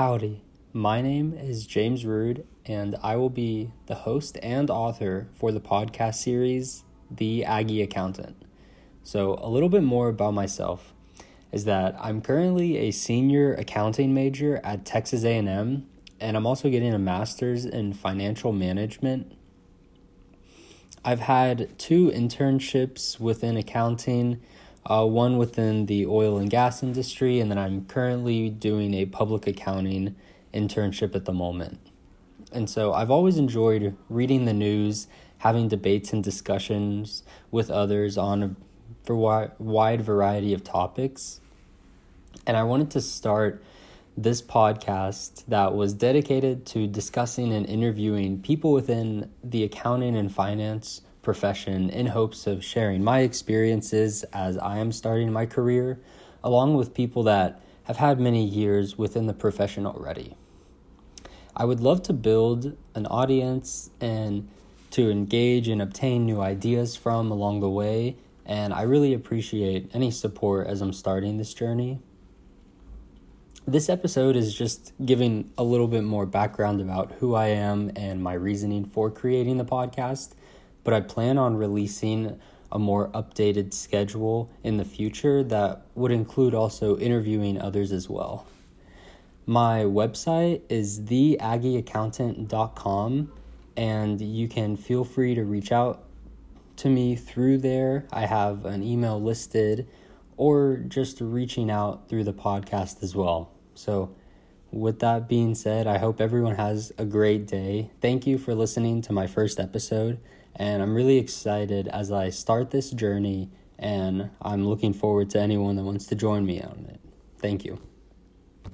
Howdy, my name is James Rude, and I will be the host and author for the podcast series, The Aggie Accountant. So, a little bit more about myself is that I'm currently a senior accounting major at Texas A&M, and I'm also getting a master's in financial management. I've had two internships within accounting uh, one within the oil and gas industry, and then I'm currently doing a public accounting internship at the moment. And so I've always enjoyed reading the news, having debates and discussions with others on a wide variety of topics. And I wanted to start this podcast that was dedicated to discussing and interviewing people within the accounting and finance profession in hopes of sharing my experiences as I am starting my career, along with people that have had many years within the profession already. I would love to build an audience and to engage and obtain new ideas from along the way, and I really appreciate any support as I'm starting this journey. This episode is just giving a little bit more background about who I am and my reasoning for creating the podcast but I plan on releasing a more updated schedule in the future that would include also interviewing others as well. My website is theaggieaccountant.com and you can feel free to reach out to me through there. I have an email listed or just reaching out through the podcast as well. So, with that being said, I hope everyone has a great day. Thank you for listening to my first episode and I'm really excited as I start this journey, and I'm looking forward to anyone that wants to join me on it. Thank you.